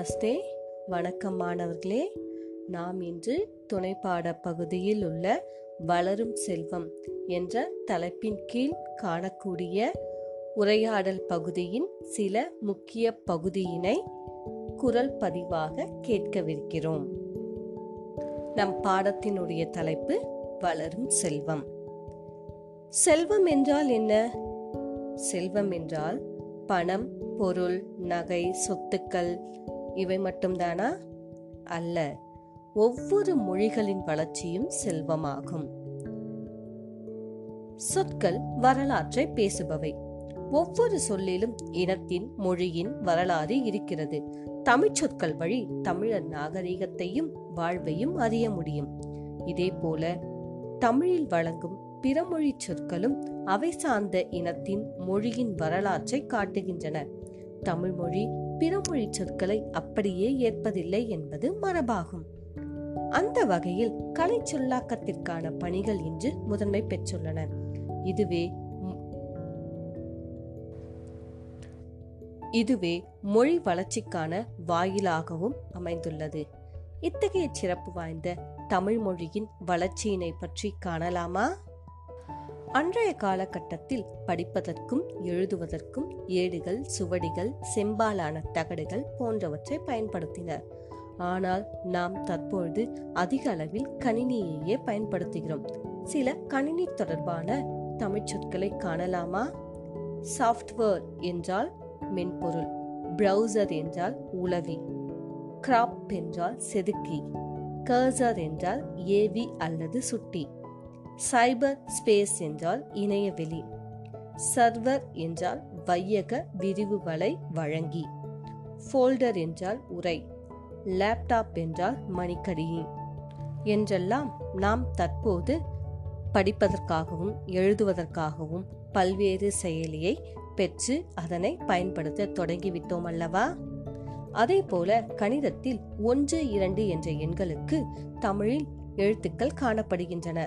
நமஸ்தே. வணக்கம் மாணவர்களே. நாம் இன்று துணைப்பாட பகுதியில் உள்ள வளரும் செல்வம் என்ற தலைப்பின் கீழ் காணக்கூடிய உரையாடல் பகுதியின் சில முக்கிய பகுதியினை குரல் பதிவாக கேட்கவிருக்கிறோம். நம் பாடத்தினுடைய தலைப்பு வளரும் செல்வம். செல்வம் என்றால் என்ன? செல்வம் என்றால் பணம் பொருள் நகை சொத்துக்கள் இவை மட்டும்தானா? அல்ல ஒவ்வொரு மொழிகளின் வளர்ச்சியும் செல்வமாகும். சொற்கள் வரலாற்றை பேசுபவை. ஒவ்வொரு சொல்லிலும் இனத்தின் மொழியின் வரலாறு இருக்கிறது. தமிழ் சொற்கள் வழி தமிழர் நாகரிகத்தையும் வாழ்வையும் அறிய முடியும். இதே போல தமிழில் வழங்கும் பிறமொழி சொற்களும் அவை சார்ந்த இனத்தின் மொழியின் வரலாற்றை காட்டுகின்றன. தமிழ் மொழி பிறமொழி சொற்களை அப்படியே ஏற்பதில்லை என்பது மரபாகும். அந்த வகையில் கலை சொல்லாக்கத்திற்கான பணிகள் இன்று முதன்மை பெற்றுள்ளன. இதுவே இதுவே மொழி வளர்ச்சிக்கான வாயிலாகவும் அமைந்துள்ளது. இத்தகைய சிறப்பு வாய்ந்த தமிழ் மொழியின் வளர்ச்சியினை பற்றி காணலாமா? அன்றைய காலகட்டத்தில் படிப்பதற்கும் எழுதுவதற்கும் ஏடுகள் சுவடிகள் செம்பாலான தகடுகள் போன்றவற்றை பயன்படுத்தினர். ஆனால் நாம் தற்பொழுது அதிக அளவில் கணினியையே பயன்படுத்துகிறோம். சில கணினி தொடர்பான தமிழ் சொற்களை காணலாமா? சாஃப்ட்வேர் என்றால் மென்பொருள் ப்ரௌசர் என்றால் உளவி கிராப் என்றால் செதுக்கி கர்சர் என்றால் ஏவி அல்லது சுட்டி. சைபர் ஸ்பேஸ் என்றால் இணையவெளி சர்வர் என்றால் வையக விரிவுகளை வழங்கி. ஃபோல்டர் என்றால் உரை. லேப்டாப் என்றால் மணிக்கடியி என்றெல்லாம் நாம் தற்போது படிப்பதற்காகவும் எழுதுவதற்காகவும் பல்வேறு செயலியை பெற்று அதனை பயன்படுத்த தொடங்கிவிட்டோம் அல்லவா? அதே போல கணிதத்தில் ஒன்று இரண்டு என்ற எண்களுக்கு தமிழில் எழுத்துக்கள் காணப்படுகின்றன.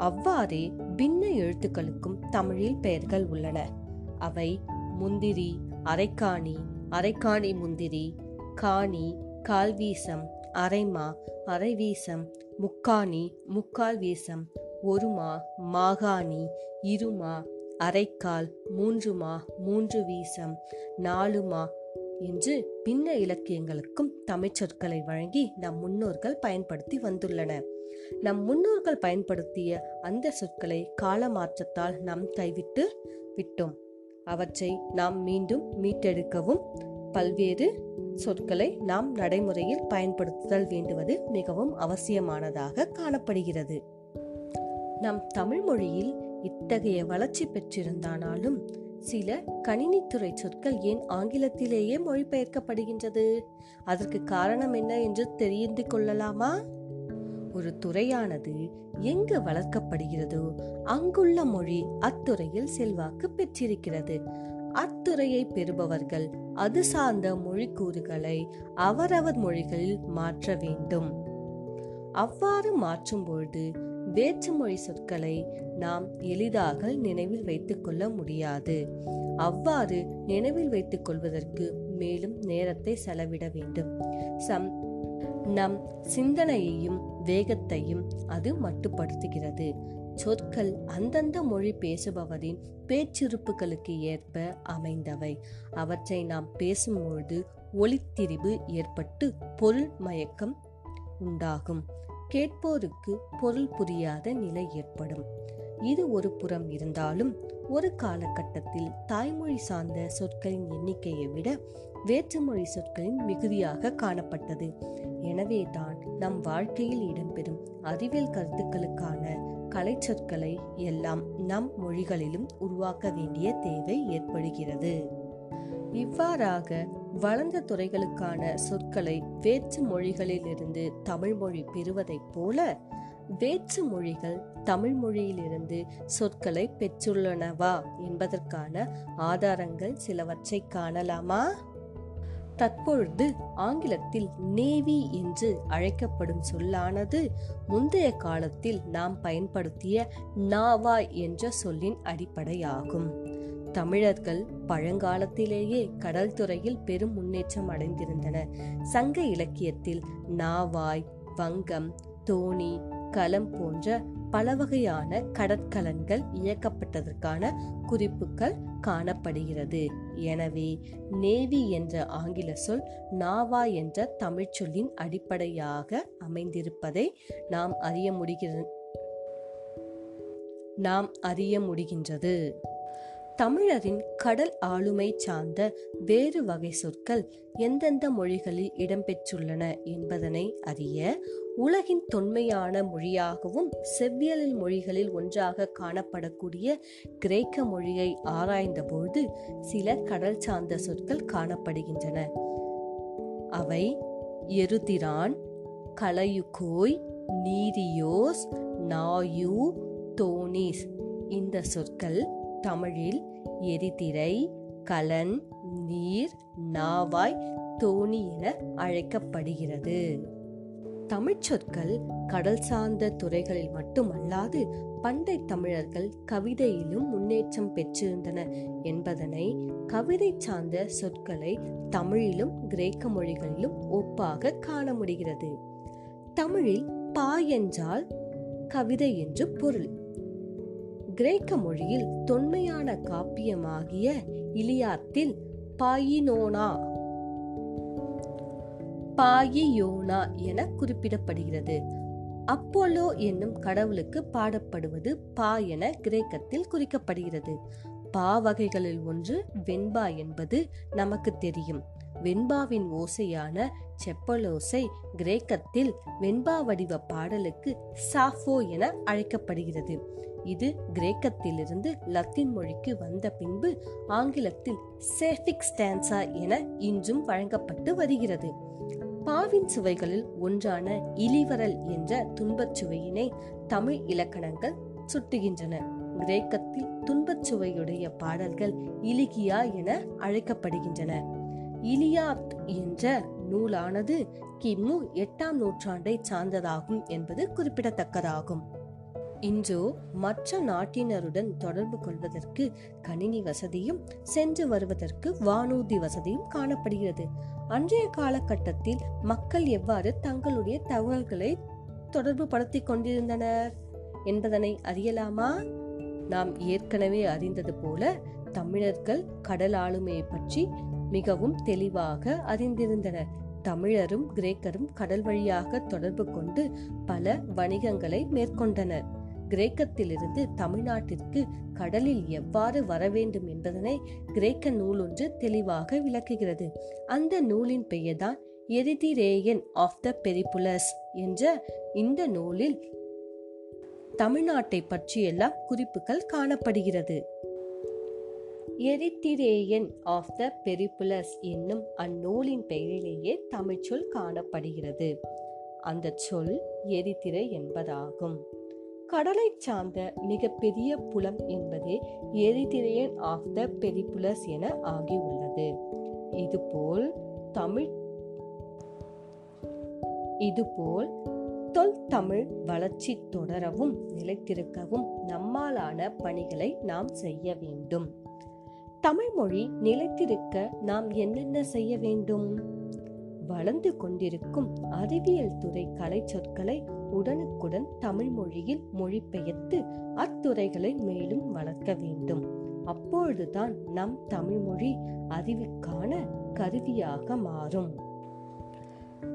அவ்வாறே பின்ன எழுத்துக்களுக்கும் தமிழில் பெயர்கள் உள்ளன. அவை முந்திரி அரைக்காணி அரைக்காணி முந்திரி காணி கால்வீசம் அரைமா அரைவீசம் முக்காணி முக்கால் வீசம் ஒருமா மாகாணி இருமா அரைக்கால் மூன்றுமா மூன்று வீசம் நாலுமா என்று பின்ன இலக்கியங்களுக்கும் தமிழ்ச்சொற்களை வழங்கி நம் முன்னோர்கள் பயன்படுத்தி வந்துள்ளன நம் முன்னோர்கள் பயன்படுத்திய அந்த சொற்களை கால மாற்றத்தால் நாம் கைவிட்டு விட்டோம். அவற்றை நாம் மீண்டும் மீட்டெடுக்கவும் பல்வேறு சொற்களை நாம் நடைமுறையில் பயன்படுத்துதல் வேண்டுவது மிகவும் அவசியமானதாக காணப்படுகிறது. நம் தமிழ் மொழியில் இத்தகைய வளர்ச்சி பெற்றிருந்தானாலும் சில கணினித்துறை சொற்கள் ஏன் ஆங்கிலத்திலேயே மொழிபெயர்க்கப்படுகின்றது? அதற்கு காரணம் என்ன என்று தெரிந்து கொள்ளலாமா? ஒரு துறையானது எங்கு வளர்க்கப்படுகிறதோ அங்குள்ள மொழி அத்துறையில் செல்வாக்கு பெற்றிருக்கிறது. அத்துறையை பெறுபவர்கள் அது சார்ந்த மொழி கூறுகளை அவரவர் மொழிகளில் மாற்ற வேண்டும். அவ்வாறு மாற்றும் பொழுது வேற்றுமொழி சொற்களை நாம் எளிதாக நினைவில் வைத்துக் கொள்ள முடியாது. அவ்வாறு நினைவில் வைத்துக் கொள்வதற்கு மேலும் நேரத்தை செலவிட வேண்டும். சம் நம் சிந்தனையையும் வேகத்தையும் அது மட்டுப்படுத்துகிறது. சொற்கள் அந்தந்த மொழி பேசுபவரின் பேச்சிருப்புகளுக்கு ஏற்ப அமைந்தவை. அவற்றை நாம் பேசும்பொழுது ஒளித்திரிவு ஏற்பட்டு பொருள் மயக்கம் உண்டாகும். கேட்போருக்கு பொருள் புரியாத நிலை ஏற்படும். இது ஒரு புறம் இருந்தாலும் ஒரு காலகட்டத்தில் தாய்மொழி சார்ந்த சொற்களின் எண்ணிக்கையை விட வேற்றுமொழி சொற்களின் மிகுதியாக காணப்பட்டது. எனவே தான் நம் வாழ்க்கையில் இடம்பெறும் அறிவியல் கருத்துக்களுக்கான கலை சொற்களை எல்லாம் நம் மொழிகளிலும் உருவாக்க வேண்டிய தேவை ஏற்படுகிறது. இவ்வாறாக வளர்ந்த துறைகளுக்கான சொற்களை வேற்று மொழிகளிலிருந்து தமிழ் மொழி பெறுவதைப் போல வேற்று மொழிகள் தமிழ் மொழியிலிருந்து சொற்களை பெற்றுள்ளனவா என்பதற்கான ஆதாரங்கள் சிலவற்றை காணலாமா? தற்பொழுது ஆங்கிலத்தில் நேவி என்று அழைக்கப்படும் சொல்லானது முந்தைய காலத்தில் நாம் பயன்படுத்திய நாவா என்ற சொல்லின் அடிப்படையாகும். தமிழர்கள் பழங்காலத்திலேயே கடல் துறையில் பெரும் முன்னேற்றம் அடைந்திருந்தனர் சங்க இலக்கியத்தில் நாவாய் வங்கம் தோணி கலம் போன்ற பல வகையான கடற்கலன்கள் இயக்கப்பட்டதற்கான குறிப்புகள் காணப்படுகிறது. எனவே நேவி என்ற ஆங்கில சொல் நாவா என்ற தமிழ்ச்சொல்லின் அடிப்படையாக அமைந்திருப்பதை நாம் அறிய முடிகிற நாம் அறிய முடிகின்றது. தமிழரின் கடல் ஆளுமை சார்ந்த வேறு வகை சொற்கள் எந்தெந்த மொழிகளில் இடம்பெற்றுள்ளன என்பதனை அறிய உலகின் தொன்மையான மொழியாகவும் செவ்வியலில் மொழிகளில் ஒன்றாக காணப்படக்கூடிய கிரேக்க மொழியை ஆராய்ந்தபோது சில கடல் சார்ந்த சொற்கள் காணப்படுகின்றன. அவை எருதிரான் கலையுகோய் நீரியோஸ் நாயு தோனிஸ். இந்த சொற்கள் தமிழில் எரிதிரை கலன் நீர் நாவாய் தோணி என அழைக்கப்படுகிறது. தமிழ்ச் சொற்கள் கடல் சார்ந்த துறைகளில் மட்டுமல்லாது பண்டை தமிழர்கள் கவிதையிலும் முன்னேற்றம் பெற்றிருந்தன என்பதனை கவிதை சார்ந்த சொற்களை தமிழிலும் கிரேக்க மொழிகளிலும் ஒப்பாக காண முடிகிறது. தமிழில் பா என்றால் கவிதை என்று பொருள். கிரேக்க மொழியில் தொன்மையான காப்பியமாகிய இலியாத்தில் பாயினோனா. பாயியோனா என குறிப்பிடப்படுகிறது. அப்போலோ என்னும் கடவுளுக்கு பாடப்படுவது பா என கிரேக்கத்தில் குறிக்கப்படுகிறது. பா வகைகளில் ஒன்று வெண்பா என்பது நமக்கு தெரியும். வெண்பாவின் ஓசையான செப்பலோசை கிரேக்கத்தில் வெண்பா வடிவ பாடலுக்கு சாஃபோ என அழைக்கப்படுகிறது. இது கிரேக்கத்திலிருந்து லத்தீன் மொழிக்கு வந்த பின்பு ஆங்கிலத்தில் சேஃபிக் ஸ்டான்சா என இன்றும் வழங்கப்பட்டு வருகிறது. பாவின் சுவைகளில் ஒன்றான இலிவரல் என்ற துன்பச் சுவையினை தமிழ் இலக்கணங்கள் சுட்டுகின்றன. கிரேக்கத்தில் துன்பச் சுவையுடைய பாடல்கள் இலிகியா என அழைக்கப்படுகின்றன. இலியாத் என்ற நூலானது கிமு எட்டாம் நூற்றாண்டை சார்ந்ததாகும் என்பது குறிப்பிடத்தக்கதாகும். இன்றோ மற்ற நாட்டினருடன் தொடர்பு கொள்வதற்கு கணினி வசதியும் சென்று வருவதற்கு வானூர்தி வசதியும் காணப்படுகிறது. அன்றைய காலகட்டத்தில் மக்கள் எவ்வாறு தங்களுடைய தகவல்களை தொடர்பு படுத்திக் கொண்டிருந்தனர் என்பதனை அறியலாமா? நாம் ஏற்கனவே அறிந்தது போல தமிழர்கள் கடல் ஆளுமையை பற்றி மிகவும் தெளிவாக அறிந்திருந்தனர் தமிழரும் கிரேக்கரும் கடல் வழியாக தொடர்பு கொண்டு பல வணிகங்களை மேற்கொண்டனர். கிரேக்கத்திலிருந்து தமிழ்நாட்டிற்கு கடலில் எவ்வாறு வர வேண்டும் என்பதனை கிரேக்க நூல் ஒன்று தெளிவாக விளக்குகிறது. அந்த நூலின் பெயர்தான் எரிதிரேயன் ஆஃப் த பெரிபுலஸ் என்ற இந்த நூலில் தமிழ்நாட்டை பற்றியெல்லாம் குறிப்புகள் காணப்படுகிறது. எரித்திரேயன் ஆஃப் த பெரிபுலஸ் என்னும் அந்நூலின் பெயரிலேயே தமிழ்ச்சொல் காணப்படுகிறது. அந்த சொல் எரித்திரை என்பதாகும். கடலை சார்ந்த மிகப்பெரிய புலம் என்பதே எரித்திரையன் ஆஃப் த பெரிபுலஸ் என ஆகியுள்ளது. இதுபோல் தமிழ் இதுபோல் தொல் தமிழ் வளர்ச்சி தொடரவும் நிலைத்திருக்கவும் நம்மாலான பணிகளை நாம் செய்ய வேண்டும். தமிழ் மொழி நிலைத்திருக்க நாம் என்னென்ன செய்ய வேண்டும்? வளர்ந்து கொண்டிருக்கும் அறிவியல் துறை கலை சொற்களை உடனுக்குடன் தமிழ் மொழியில் மொழிபெயர்த்து அத்துறைகளை மேலும் வளர்க்க வேண்டும். அப்பொழுதுதான் நம் தமிழ் மொழி அறிவுக்கான கருவியாக மாறும்.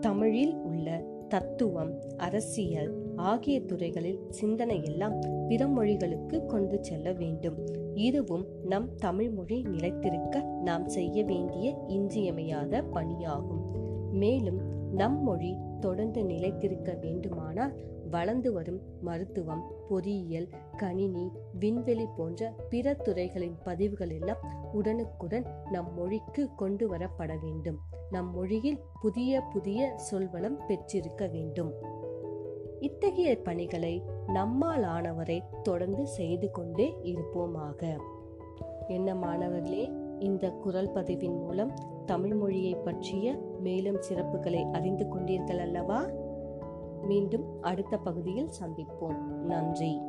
தமிழில் உள்ள தத்துவம் அரசியல் ஆகிய துறைகளில் சிந்தனை எல்லாம் பிற மொழிகளுக்கு கொண்டு செல்ல வேண்டும். இதுவும் நம் தமிழ் மொழி நிலைத்திருக்க நாம் செய்ய வேண்டிய இன்றியமையாத பணியாகும். மேலும் நம் மொழி தொடர்ந்து நிலைத்திருக்க வேண்டுமானால் வளர்ந்து வரும் மருத்துவம் பொறியியல் கணினி விண்வெளி போன்ற பிற துறைகளின் பதிவுகள் எல்லாம் உடனுக்குடன் நம் மொழிக்கு கொண்டு வரப்பட வேண்டும். நம் மொழியில் புதிய புதிய சொல்வளம் பெற்றிருக்க வேண்டும். இத்தகைய பணிகளை நம்மால் ஆனவரை தொடர்ந்து செய்து கொண்டே இருப்போமாக. என்ன மாணவர்களே இந்த குரல் பதிவின் மூலம் தமிழ் மொழியை பற்றிய மேலும் சிறப்புகளை அறிந்து கொண்டீர்கள் அல்லவா? மீண்டும் அடுத்த பகுதியில் சந்திப்போம். நன்றி.